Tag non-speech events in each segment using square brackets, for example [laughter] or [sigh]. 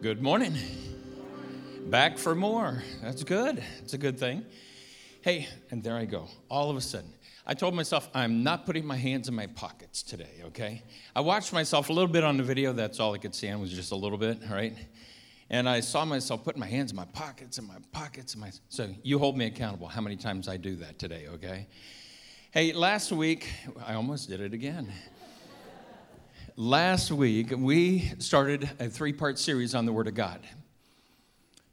Good morning. Back for more. That's good. It's a good thing. Hey, and there I go. All of a sudden, I told myself I'm not putting my hands in my pockets today, okay? I watched myself a little bit on the video. That's all I could see. It was just a little bit, right? And I saw myself putting my hands in my pockets and my pockets and my. So you hold me accountable how many times I do that today, okay? Hey, last week, I almost did it again last week we started a three part series on the Word of God.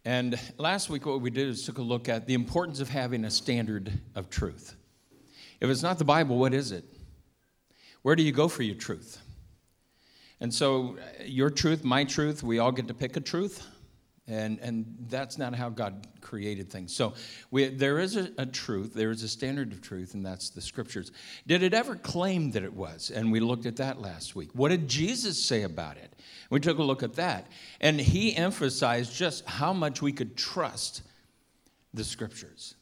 And last week, what we did is took a look at the importance of having a standard of truth. If it's not the Bible, what is it? Where do you go for your truth? And so, your truth, my truth, we all get to pick a truth. And, and that's not how God created things. So we, there is a, a, truth, there is a standard of truth, and that's the scriptures. Did it ever claim that it was? And we looked at that last week. What did Jesus say about it? We took a look at that. And he emphasized just how much we could trust the scriptures.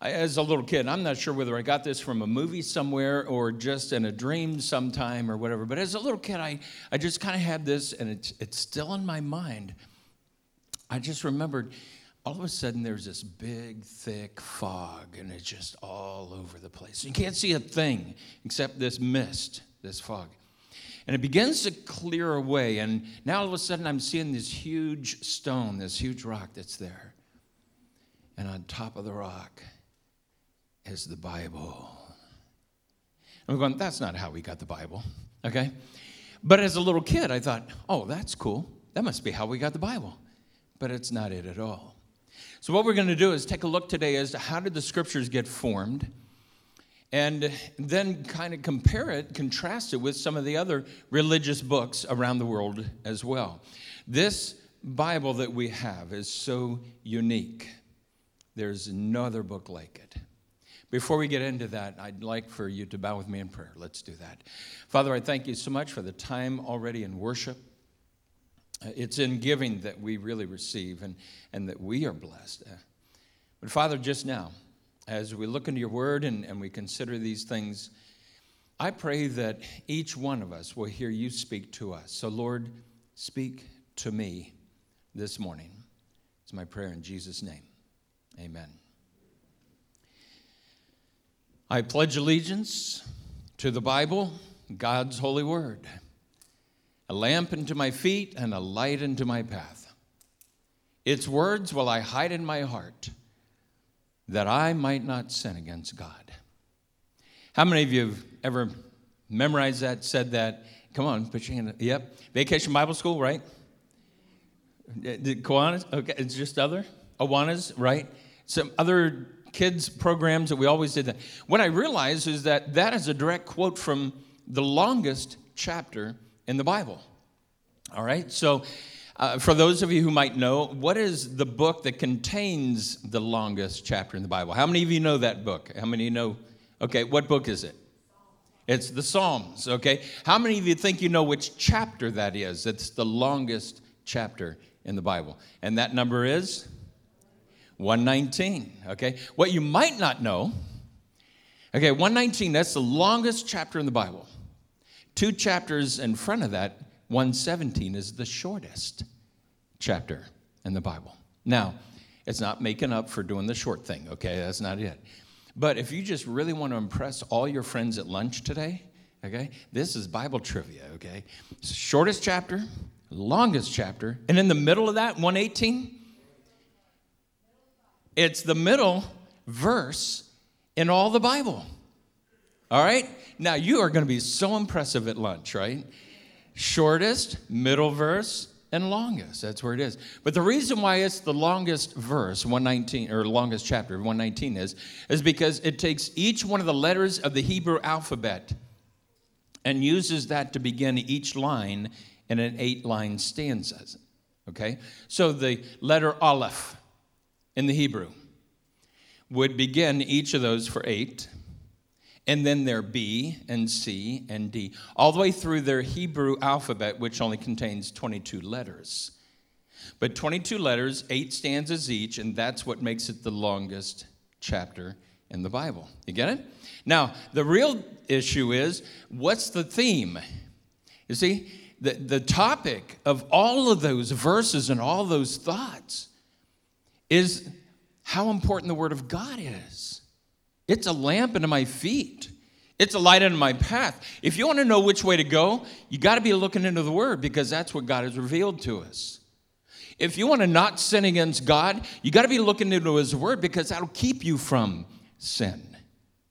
As a little kid, I'm not sure whether I got this from a movie somewhere or just in a dream sometime or whatever, but as a little kid, I, I just kind of had this, and it's, it's still in my mind I just remembered all of a sudden there's this big, thick fog, and it's just all over the place. You can't see a thing except this mist, this fog. And it begins to clear away, and now all of a sudden I'm seeing this huge stone, this huge rock that's there. And on top of the rock is the Bible. I'm going, that's not how we got the Bible, okay? But as a little kid, I thought, oh, that's cool. That must be how we got the Bible but it's not it at all. So, what we're going to do is take a look today as to how did the scriptures get formed, and then kind of compare it, contrast it with some of the other religious books around the world as well. This Bible that we have is so unique. There's no other book like it. Before we get into that, I'd like for you to bow with me in prayer. Let's do that. Father, I thank you so much for the time already in worship. It's in giving that we really receive and, and that we are blessed. Uh, but Father, just now, as we look into your word and, and we consider these things, I pray that each one of us will hear you speak to us. So, Lord, speak to me this morning. It's my prayer in Jesus' name. Amen. I pledge allegiance to the Bible, God's holy word a lamp unto my feet and a light unto my path. Its words will I hide in my heart, that I might not sin against God. How many of you have ever memorized that, said that? Come on, put your hand. Yep. Vacation Bible School, right? Uh, Kiwanis? Okay, it's just other Awanas, right? Some other kids programs that we always did that. What I realized is that that is a direct quote from the longest chapter in the Bible. All right, so uh, for those of you who might know, what is the book that contains the longest chapter in the Bible? How many of you know that book? How many know? Okay, what book is it? It's the Psalms, okay? How many of you think you know which chapter that is? It's the longest chapter in the Bible. And that number is 119, okay? What you might not know, okay, 119, that's the longest chapter in the Bible. Two chapters in front of that, 117 is the shortest chapter in the Bible. Now, it's not making up for doing the short thing, okay? That's not it. But if you just really want to impress all your friends at lunch today, okay, this is Bible trivia, okay? Shortest chapter, longest chapter, and in the middle of that, 118, it's the middle verse in all the Bible. All right? Now, you are going to be so impressive at lunch, right? Shortest, middle verse, and longest. That's where it is. But the reason why it's the longest verse, 119, or longest chapter, 119 is, is because it takes each one of the letters of the Hebrew alphabet and uses that to begin each line in an eight line stanza. Okay? So the letter Aleph in the Hebrew would begin each of those for eight and then their B and C and D, all the way through their Hebrew alphabet, which only contains 22 letters. But 22 letters, eight stanzas each, and that's what makes it the longest chapter in the Bible. You get it? Now, the real issue is what's the theme? You see, the, the topic of all of those verses and all those thoughts is how important the Word of God is. It's a lamp unto my feet. It's a light unto my path. If you want to know which way to go, you got to be looking into the Word because that's what God has revealed to us. If you want to not sin against God, you got to be looking into His Word because that'll keep you from sin.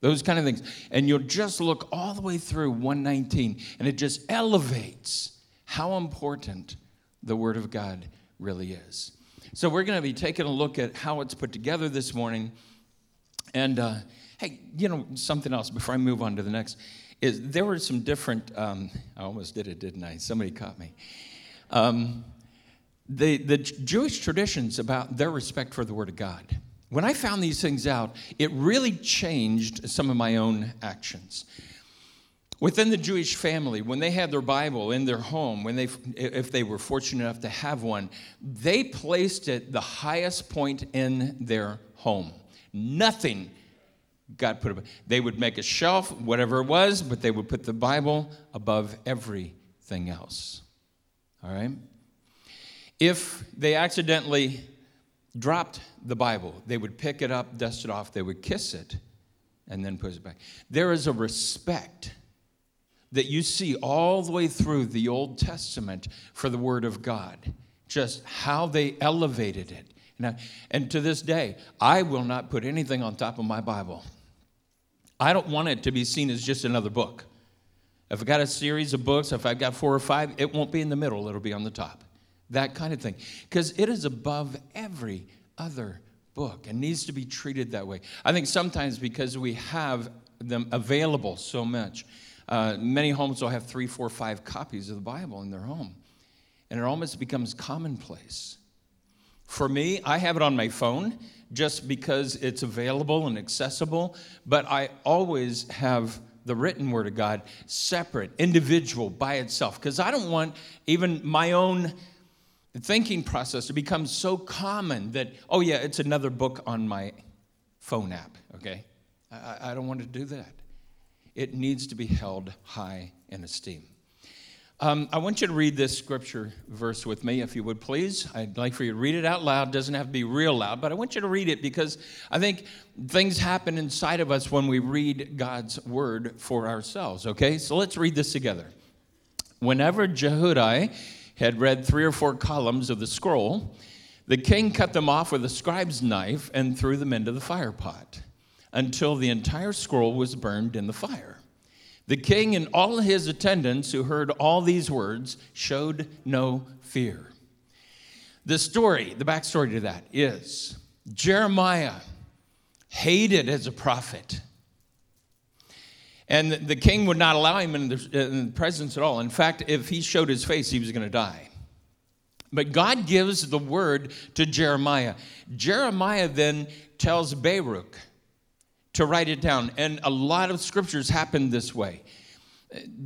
Those kind of things. And you'll just look all the way through 119, and it just elevates how important the Word of God really is. So, we're going to be taking a look at how it's put together this morning. And uh, hey, you know, something else before I move on to the next is there were some different, um, I almost did it, didn't I? Somebody caught me. Um, the, the Jewish traditions about their respect for the Word of God. When I found these things out, it really changed some of my own actions. Within the Jewish family, when they had their Bible in their home, when they, if they were fortunate enough to have one, they placed it the highest point in their home. Nothing got put above. They would make a shelf, whatever it was, but they would put the Bible above everything else. All right? If they accidentally dropped the Bible, they would pick it up, dust it off, they would kiss it, and then put it back. There is a respect that you see all the way through the Old Testament for the Word of God, just how they elevated it. And, and to this day, I will not put anything on top of my Bible. I don't want it to be seen as just another book. If I've got a series of books, if I've got four or five, it won't be in the middle, it'll be on the top. That kind of thing. Because it is above every other book and needs to be treated that way. I think sometimes because we have them available so much, uh, many homes will have three, four, five copies of the Bible in their home. And it almost becomes commonplace. For me, I have it on my phone just because it's available and accessible, but I always have the written word of God separate, individual, by itself, because I don't want even my own thinking process to become so common that, oh, yeah, it's another book on my phone app, okay? I, I don't want to do that. It needs to be held high in esteem. Um, I want you to read this scripture verse with me, if you would please. I'd like for you to read it out loud. It doesn't have to be real loud, but I want you to read it because I think things happen inside of us when we read God's word for ourselves, okay? So let's read this together. Whenever Jehudi had read three or four columns of the scroll, the king cut them off with a scribe's knife and threw them into the fire pot until the entire scroll was burned in the fire. The king and all his attendants who heard all these words showed no fear. The story, the backstory to that is Jeremiah hated as a prophet. And the king would not allow him in the, in the presence at all. In fact, if he showed his face, he was going to die. But God gives the word to Jeremiah. Jeremiah then tells Baruch to write it down. And a lot of scriptures happen this way.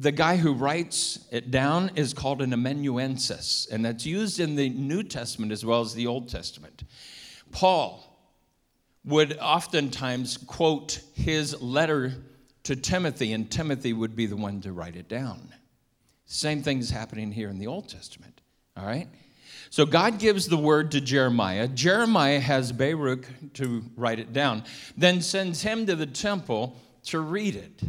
The guy who writes it down is called an amanuensis, and that's used in the New Testament as well as the Old Testament. Paul would oftentimes quote his letter to Timothy, and Timothy would be the one to write it down. Same thing is happening here in the Old Testament, all right? So God gives the word to Jeremiah. Jeremiah has Baruch to write it down, then sends him to the temple to read it.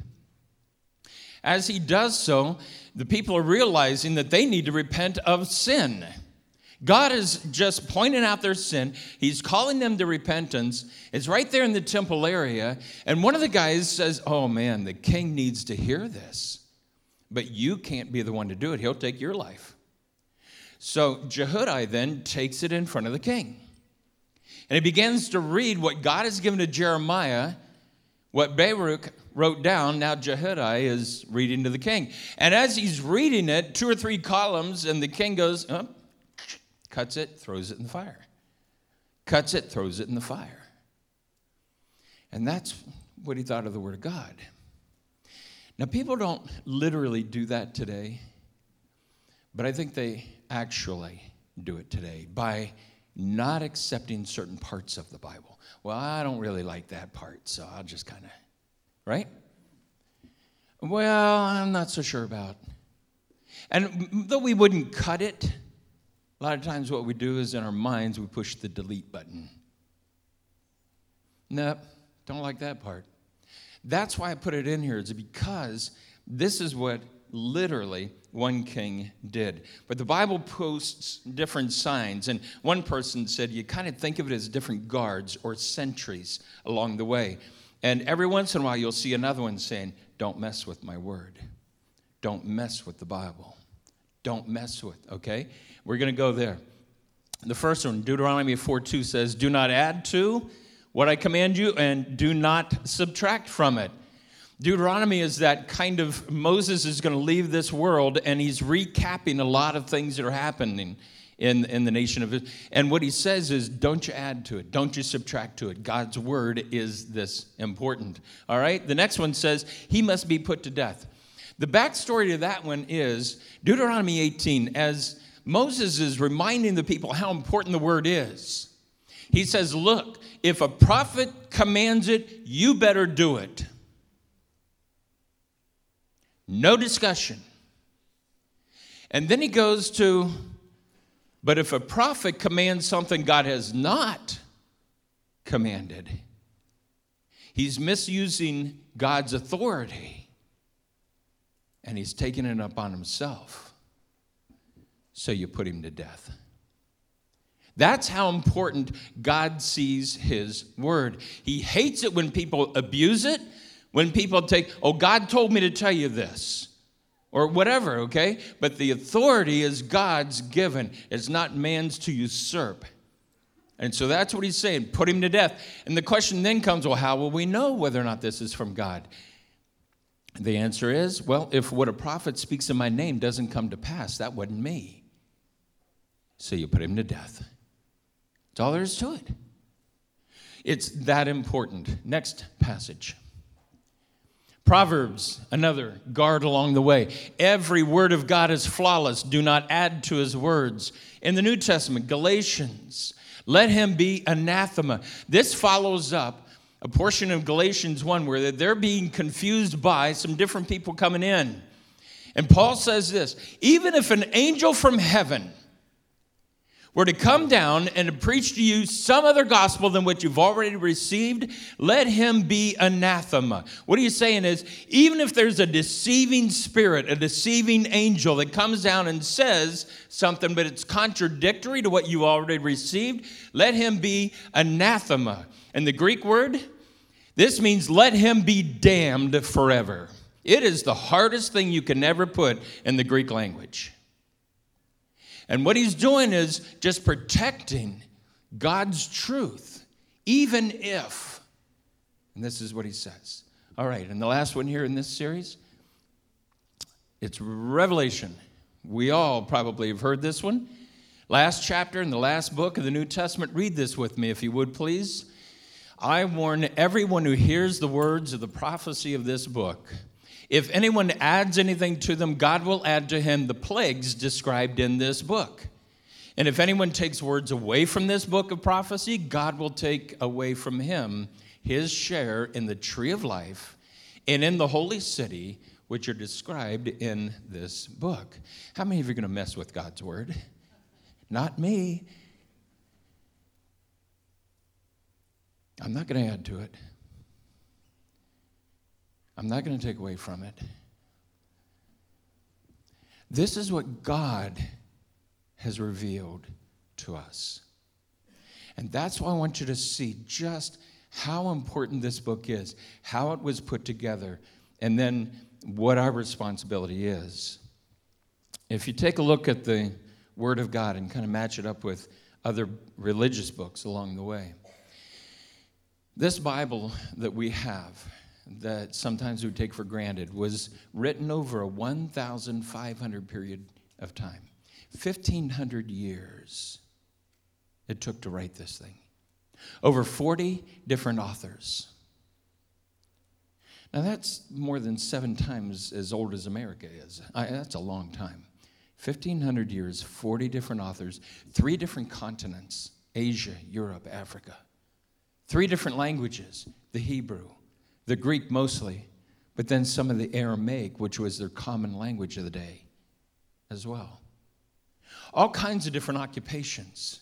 As he does so, the people are realizing that they need to repent of sin. God is just pointing out their sin. He's calling them to repentance. It's right there in the temple area. And one of the guys says, Oh man, the king needs to hear this. But you can't be the one to do it. He'll take your life. So Jehudi then takes it in front of the king. And he begins to read what God has given to Jeremiah, what Baruch wrote down. Now Jehudi is reading to the king. And as he's reading it, two or three columns, and the king goes, oh, cuts it, throws it in the fire. Cuts it, throws it in the fire. And that's what he thought of the Word of God. Now, people don't literally do that today, but I think they actually do it today by not accepting certain parts of the Bible. Well, I don't really like that part, so I'll just kind of, right? Well, I'm not so sure about. And though we wouldn't cut it, a lot of times what we do is in our minds we push the delete button. Nope, don't like that part. That's why I put it in here, is because this is what literally one king did. But the Bible posts different signs, and one person said you kind of think of it as different guards or sentries along the way. And every once in a while, you'll see another one saying, Don't mess with my word. Don't mess with the Bible. Don't mess with, okay? We're going to go there. The first one, Deuteronomy 4 2 says, Do not add to what I command you, and do not subtract from it. Deuteronomy is that kind of Moses is going to leave this world and he's recapping a lot of things that are happening in, in the nation of Israel. And what he says is, don't you add to it, don't you subtract to it. God's word is this important. All right? The next one says, he must be put to death. The backstory to that one is Deuteronomy 18, as Moses is reminding the people how important the word is. He says, Look, if a prophet commands it, you better do it. No discussion. And then he goes to, but if a prophet commands something God has not commanded, he's misusing God's authority and he's taking it up on himself. So you put him to death. That's how important God sees his word. He hates it when people abuse it when people take, oh, God told me to tell you this, or whatever, okay? But the authority is God's given, it's not man's to usurp. And so that's what he's saying put him to death. And the question then comes well, how will we know whether or not this is from God? The answer is well, if what a prophet speaks in my name doesn't come to pass, that wasn't me. So you put him to death. That's all there is to it. It's that important. Next passage. Proverbs, another guard along the way. Every word of God is flawless. Do not add to his words. In the New Testament, Galatians, let him be anathema. This follows up a portion of Galatians 1 where they're being confused by some different people coming in. And Paul says this even if an angel from heaven were to come down and to preach to you some other gospel than what you've already received, let him be anathema. What he's saying is, even if there's a deceiving spirit, a deceiving angel that comes down and says something, but it's contradictory to what you already received, let him be anathema. And the Greek word, this means let him be damned forever. It is the hardest thing you can ever put in the Greek language. And what he's doing is just protecting God's truth, even if, and this is what he says. All right, and the last one here in this series, it's Revelation. We all probably have heard this one. Last chapter in the last book of the New Testament. Read this with me, if you would, please. I warn everyone who hears the words of the prophecy of this book if anyone adds anything to them, God will add to him the plagues described in this book. And if anyone takes words away from this book of prophecy, God will take away from him his share in the tree of life and in the holy city, which are described in this book. How many of you are going to mess with God's word? Not me. I'm not going to add to it. I'm not going to take away from it. This is what God has revealed to us. And that's why I want you to see just how important this book is, how it was put together, and then what our responsibility is. If you take a look at the Word of God and kind of match it up with other religious books along the way, this Bible that we have that sometimes we take for granted was written over a 1,500 period of time. 1,500 years it took to write this thing. Over 40 different authors. Now, that's more than seven times as old as America is. I, that's a long time. 1,500 years, 40 different authors, three different continents Asia, Europe, Africa. Three different languages the Hebrew, the Greek mostly, but then some of the Aramaic, which was their common language of the day. as well. All kinds of different occupations.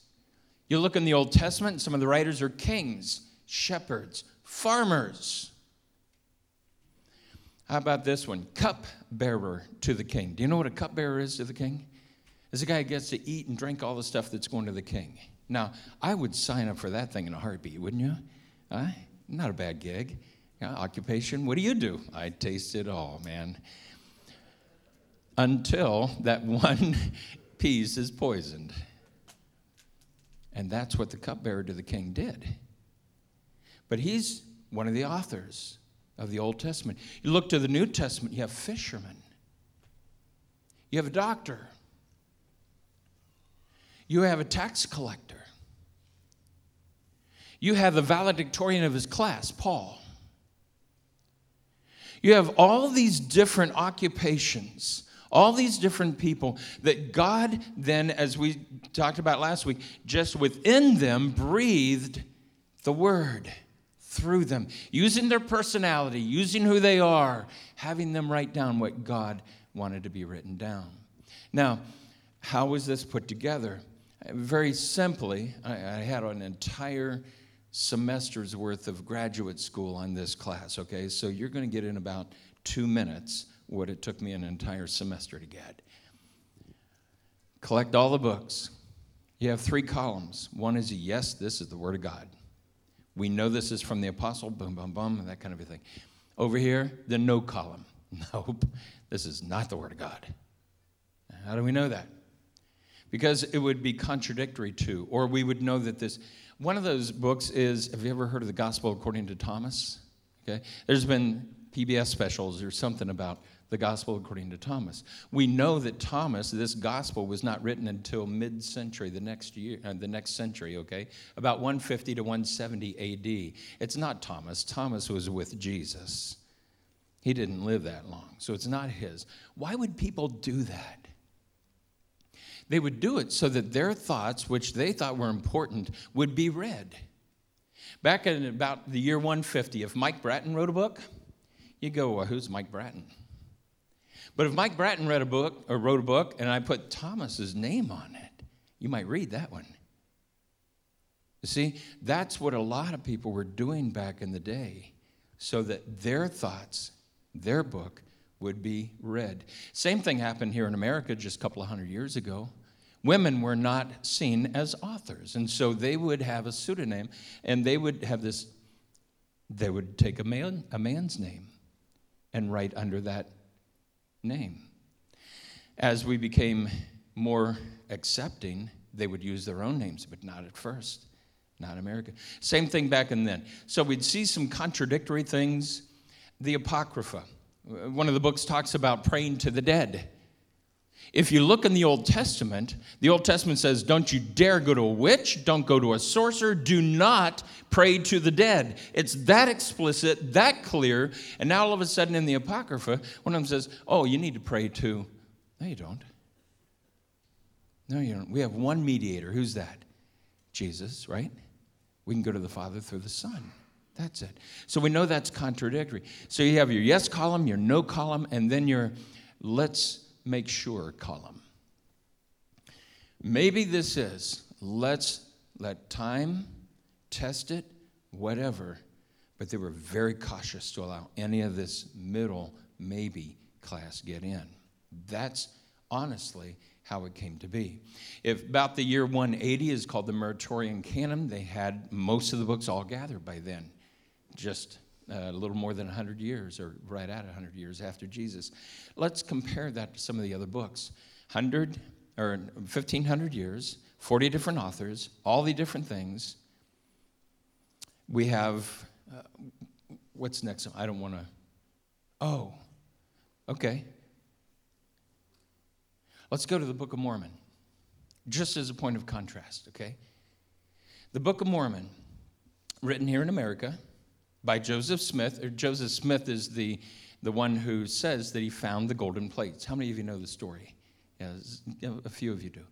You look in the Old Testament, some of the writers are kings, shepherds, farmers. How about this one? Cup bearer to the king. Do you know what a cup bearer is to the king? It's a guy who gets to eat and drink all the stuff that's going to the king. Now, I would sign up for that thing in a heartbeat, wouldn't you? Uh, not a bad gig. Yeah, occupation, what do you do? I taste it all, man. Until that [laughs] one piece is poisoned. And that's what the cupbearer to the king did. But he's one of the authors of the Old Testament. You look to the New Testament, you have fishermen, you have a doctor, you have a tax collector, you have the valedictorian of his class, Paul. You have all these different occupations all these different people that God then, as we talked about last week, just within them breathed the word through them, using their personality, using who they are, having them write down what God wanted to be written down. Now, how was this put together? Very simply, I, had an entire semester's worth of graduate school on this class, okay? So you're going to get in about two minutes what it took me an entire semester to get. Collect all the books. You have three columns. One is a yes, this is the Word of God. We know this is from the apostle, boom, boom, boom, that kind of a thing. Over here, the no column. [laughs] Nope, this is not the Word of God. How do we know that? Because it would be contradictory to, or we would know that this. One of those books is Have you ever heard of the Gospel according to Thomas? Okay, there's been PBS specials or something about the gospel according to Thomas. We know that Thomas, this gospel was not written until mid-century, the next year, uh, the next century, okay? About 150 to 170 AD. It's not Thomas. Thomas was with Jesus. He didn't live that long, so it's not his. Why would people do that? They would do it so that their thoughts, which they thought were important, would be read. Back in about the year 150, if Mike Bratton wrote a book, you go, well, who's Mike Bratton? But if Mike Bratton read a book or wrote a book and I put Thomas's name on it, you might read that one. You see, that's what a lot of people were doing back in the day so that their thoughts, their book, would be read. Same thing happened here in America just a couple of hundred years ago. Women were not seen as authors, and so they would have a pseudonym and they would have this, they would take a, man, a man's name and write under that name. As we became more accepting, they would use their own names, but not at first, not America. Same thing back and then. So we'd see some contradictory things. The Apocrypha, one of the books talks about praying to the dead. If you look in the Old Testament, the Old Testament says, Don't you dare go to a witch, don't go to a sorcerer, do not pray to the dead. It's that explicit, that clear. And now all of a sudden in the Apocrypha, one of them says, Oh, you need to pray to. No, you don't. No, you don't. We have one mediator. Who's that? Jesus, right? We can go to the Father through the Son. That's it. So we know that's contradictory. So you have your yes column, your no column, and then your let's make sure column. Maybe this is let's let time test it, whatever, but they were very cautious to allow any of this middle maybe class get in. That's honestly how it came to be. If about the year 180 is called the Muratorian Canon, they had most of the books all gathered by then. Just a little more than 100 years, or right at 100 years after Jesus. Let's compare that to some of the other books. 100 or 1,500 years, 40 different authors, all the different things. We have, uh, what's next? I don't want to. Oh, okay. Let's go to the Book of Mormon, just as a point of contrast, okay? The Book of Mormon, written here in America, by Joseph Smith. Or Joseph Smith is the, the one who says that he found the golden plates. How many of you know the story? A few of you do.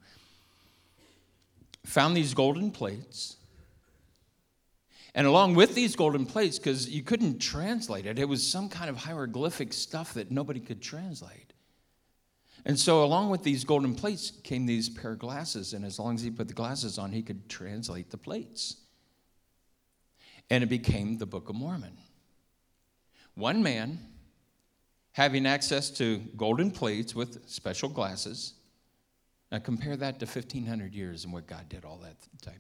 Found these golden plates. And along with these golden plates, because you couldn't translate it, it was some kind of hieroglyphic stuff that nobody could translate. And so, along with these golden plates came these pair of glasses, and as long as he put the glasses on, he could translate the plates. And it became the Book of Mormon. One man having access to golden plates with special glasses. Now, compare that to 1,500 years and what God did all that time.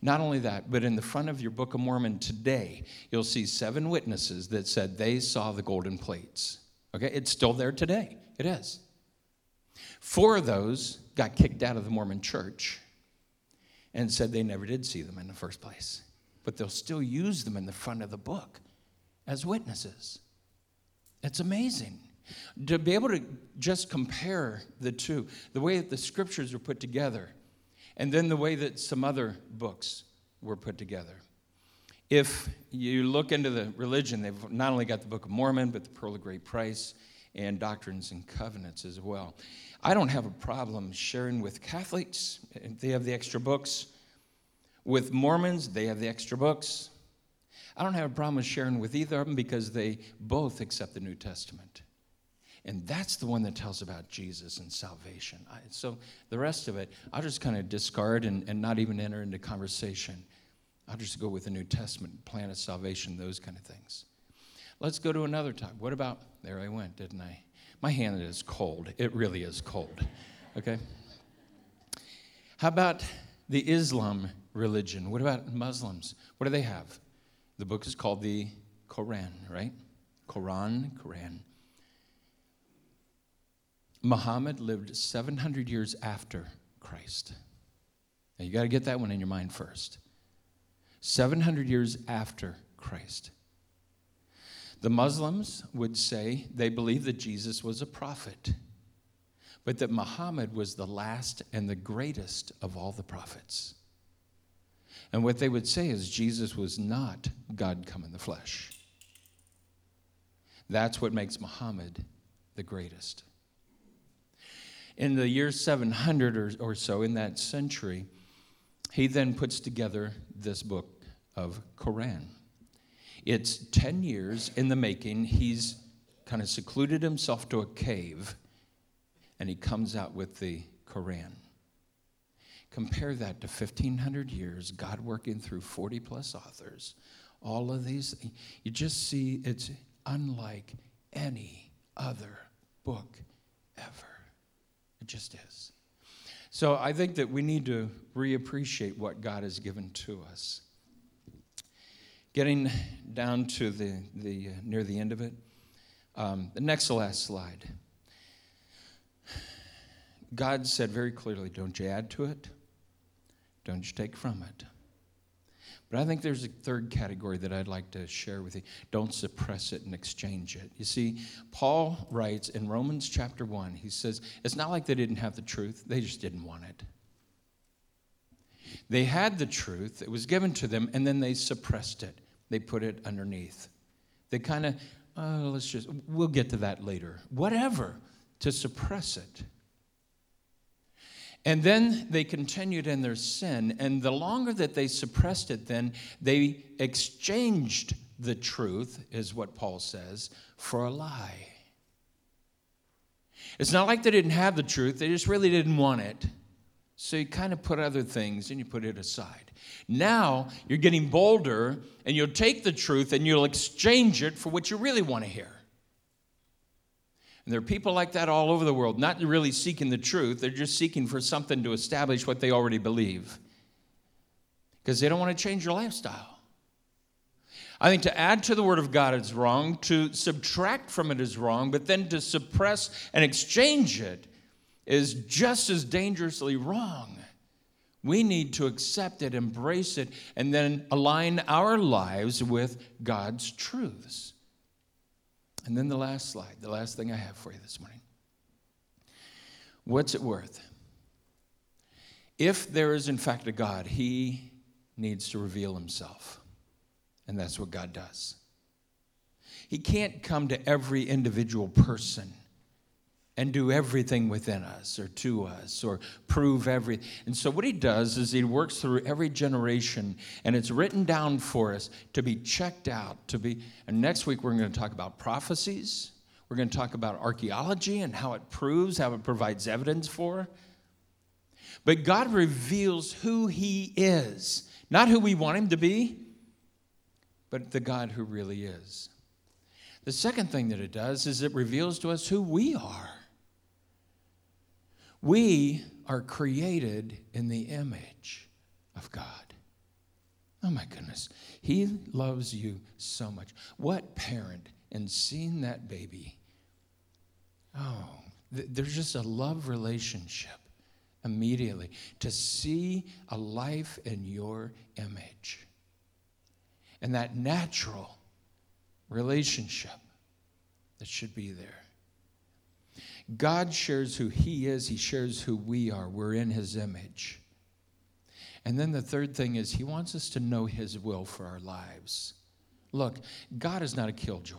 Not only that, but in the front of your Book of Mormon today, you'll see seven witnesses that said they saw the golden plates. Okay, it's still there today. It is. Four of those got kicked out of the Mormon church and said they never did see them in the first place. But they'll still use them in the front of the book as witnesses. It's amazing. To be able to just compare the two, the way that the scriptures were put together, and then the way that some other books were put together. If you look into the religion, they've not only got the Book of Mormon, but the Pearl of Great Price and Doctrines and Covenants as well. I don't have a problem sharing with Catholics, they have the extra books. With Mormons, they have the extra books. I don't have a problem with sharing with either of them because they both accept the New Testament. And that's the one that tells about Jesus and salvation. I, so the rest of it, I'll just kind of discard and, and not even enter into conversation. I'll just go with the New Testament, plan of salvation, those kind of things. Let's go to another time. What about, there I went, didn't I? My hand is cold. It really is cold. Okay? How about the Islam religion? What about Muslims? What do they have? The book is called the Quran, right? Quran, Quran. Muhammad lived 700 years after Christ. Now you got to get that one in your mind first. 700 years after Christ. The Muslims would say they believe that Jesus was a prophet, but that Muhammad was the last and the greatest of all the prophets. And what they would say is Jesus was not God come in the flesh. That's what makes Muhammad the greatest. In the year 700 or, or so, in that century, he then puts together this book of Quran. It's 10 years in the making. He's kind of secluded himself to a cave, and he comes out with the Quran. Compare that to 1,500 years, God working through 40 plus authors. All of these, you just see it's unlike any other book ever. It just is. So I think that we need to reappreciate what God has given to us. Getting down to the, the uh, near the end of it, um, the next last slide. God said very clearly, "Don't you add to it, don't you take from it." But I think there's a third category that I'd like to share with you. Don't suppress it and exchange it. You see, Paul writes in Romans chapter 1, he says, it's not like they didn't have the truth, they just didn't want it. They had the truth, it was given to them, and then they suppressed it. They put it underneath. They kind of, oh, let's just, we'll get to that later. Whatever, to suppress it. And then they continued in their sin. And the longer that they suppressed it, then they exchanged the truth, is what Paul says, for a lie. It's not like they didn't have the truth, they just really didn't want it. So you kind of put other things and you put it aside. Now you're getting bolder and you'll take the truth and you'll exchange it for what you really want to hear. And there are people like that all over the world, not really seeking the truth, they're just seeking for something to establish what they already believe. Because they don't want to change their lifestyle. I think to add to the Word of God is wrong, to subtract from it is wrong, but then to suppress and exchange it is just as dangerously wrong. We need to accept it, embrace it, and then align our lives with God's truths. And then the last slide, the last thing I have for you this morning. What's it worth? If there is, in fact, a God, He needs to reveal Himself. And that's what God does. He can't come to every individual person and do everything within us or to us or prove everything. And so, what he does is he works through every generation and it's written down for us to be checked out. To be, and next week, we're going to talk about prophecies. We're going to talk about archaeology and how it proves, how it provides evidence for. But God reveals who He is, not who we want Him to be, but the God who really is. The second thing that it does is it reveals to us who we are. We are created in the image of God. Oh my goodness. He loves you so much. What parent, in seeing that baby, oh, th- there's just a love relationship immediately to see a life in your image. And that natural relationship that should be there. God shares who He is, He shares who we are. We're in His image. And then the third thing is, He wants us to know His will for our lives. Look, God is not a killjoy.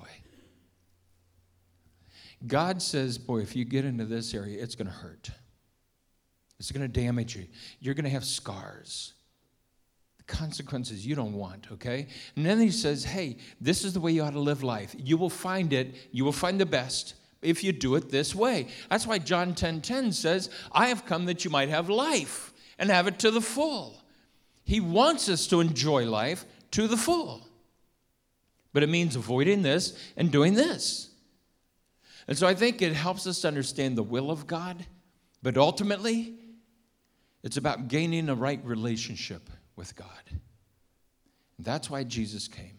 God says, boy, if you get into this area, it's going to hurt. It's going to damage you. You're going to have scars. The consequences you don't want, okay? And then he says, hey, this is the way you ought to live life. You will find it, you will find the best if you do it this way. That's why John 10 10 says, I have come that you might have life and have it to the full. He wants us to enjoy life to the full. But it means avoiding this and doing this. And so I think it helps us understand the will of God, but ultimately, it's about gaining a right relationship with God. And that's why Jesus came.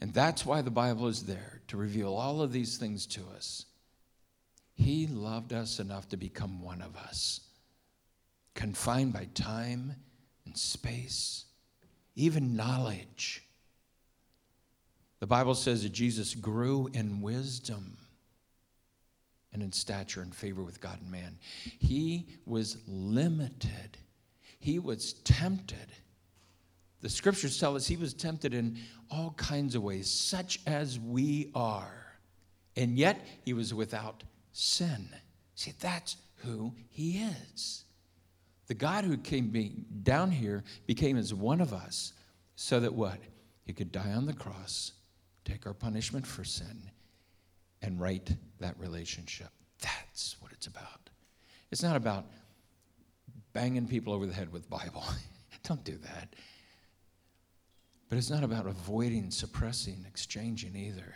And that's why the Bible is there to reveal all of these things to us. He loved us enough to become one of us, confined by time and space, even knowledge. The Bible says that Jesus grew in wisdom and in stature and favor with God and man. He was limited, he was tempted. The scriptures tell us he was tempted in all kinds of ways, such as we are. And yet he was without sin. See, that's who he is. The God who came down here became as one of us so that what? He could die on the cross, take our punishment for sin, and right that relationship. That's what it's about. It's not about banging people over the head with the Bible. [laughs] Don't do that. But it's not about avoiding, suppressing, exchanging either.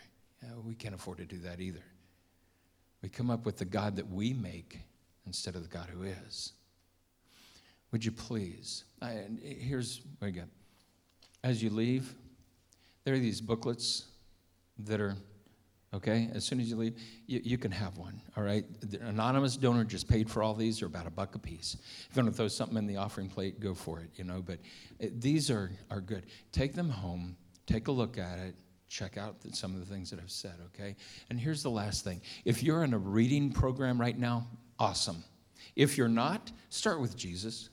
we can't afford to do that either. We come up with the God that we make instead of the God who is. Would you please? I, here's what I got. As you leave, there are these booklets that are okay? As soon as you leave, you, you can have one, all right? The anonymous donor just paid for all these, they're about a buck a piece. If you want to throw something in the offering plate, go for it, you know, but it, these are, are good. Take them home, take a look at it, check out the, some of the things that I've said, okay? And here's the last thing if you're in a reading program right now, awesome. If you're not, start with Jesus.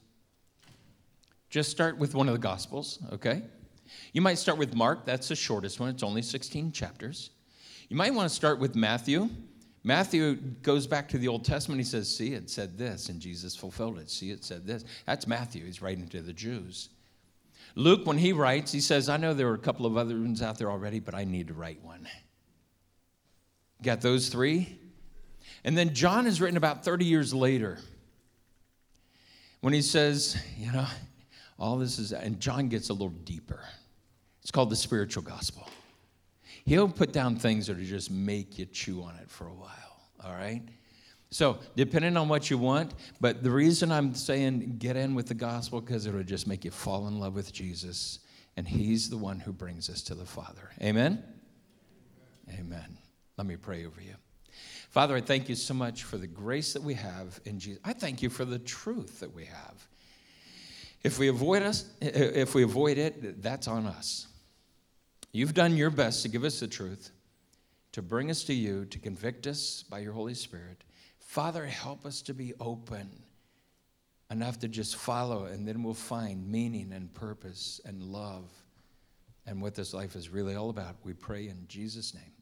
Just start with one of the Gospels, okay? You might start with Mark, that's the shortest one, it's only 16 chapters. You might want to start with Matthew. Matthew goes back to the Old Testament. He says, See, it said this, and Jesus fulfilled it. See, it said this. That's Matthew. He's writing to the Jews. Luke, when he writes, he says, I know there are a couple of other ones out there already, but I need to write one. Got those three? And then John is written about 30 years later when he says, you know, all this is, and John gets a little deeper. It's called the spiritual gospel. He'll put down things that'll just make you chew on it for a while, all right? So, depending on what you want, but the reason I'm saying get in with the gospel because it'll just make you fall in love with Jesus, and He's the one who brings us to the Father. Amen? Amen. Let me pray over you. Father, I thank you so much for the grace that we have in Jesus. I thank you for the truth that we have. If we avoid us, if we avoid it, that's on us. You've done your best to give us the truth, to bring us to you, to convict us by your Holy Spirit. Father, help us to be open enough to just follow, and then we'll find meaning and purpose and love and what this life is really all about. We pray in Jesus' name.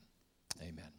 Amen.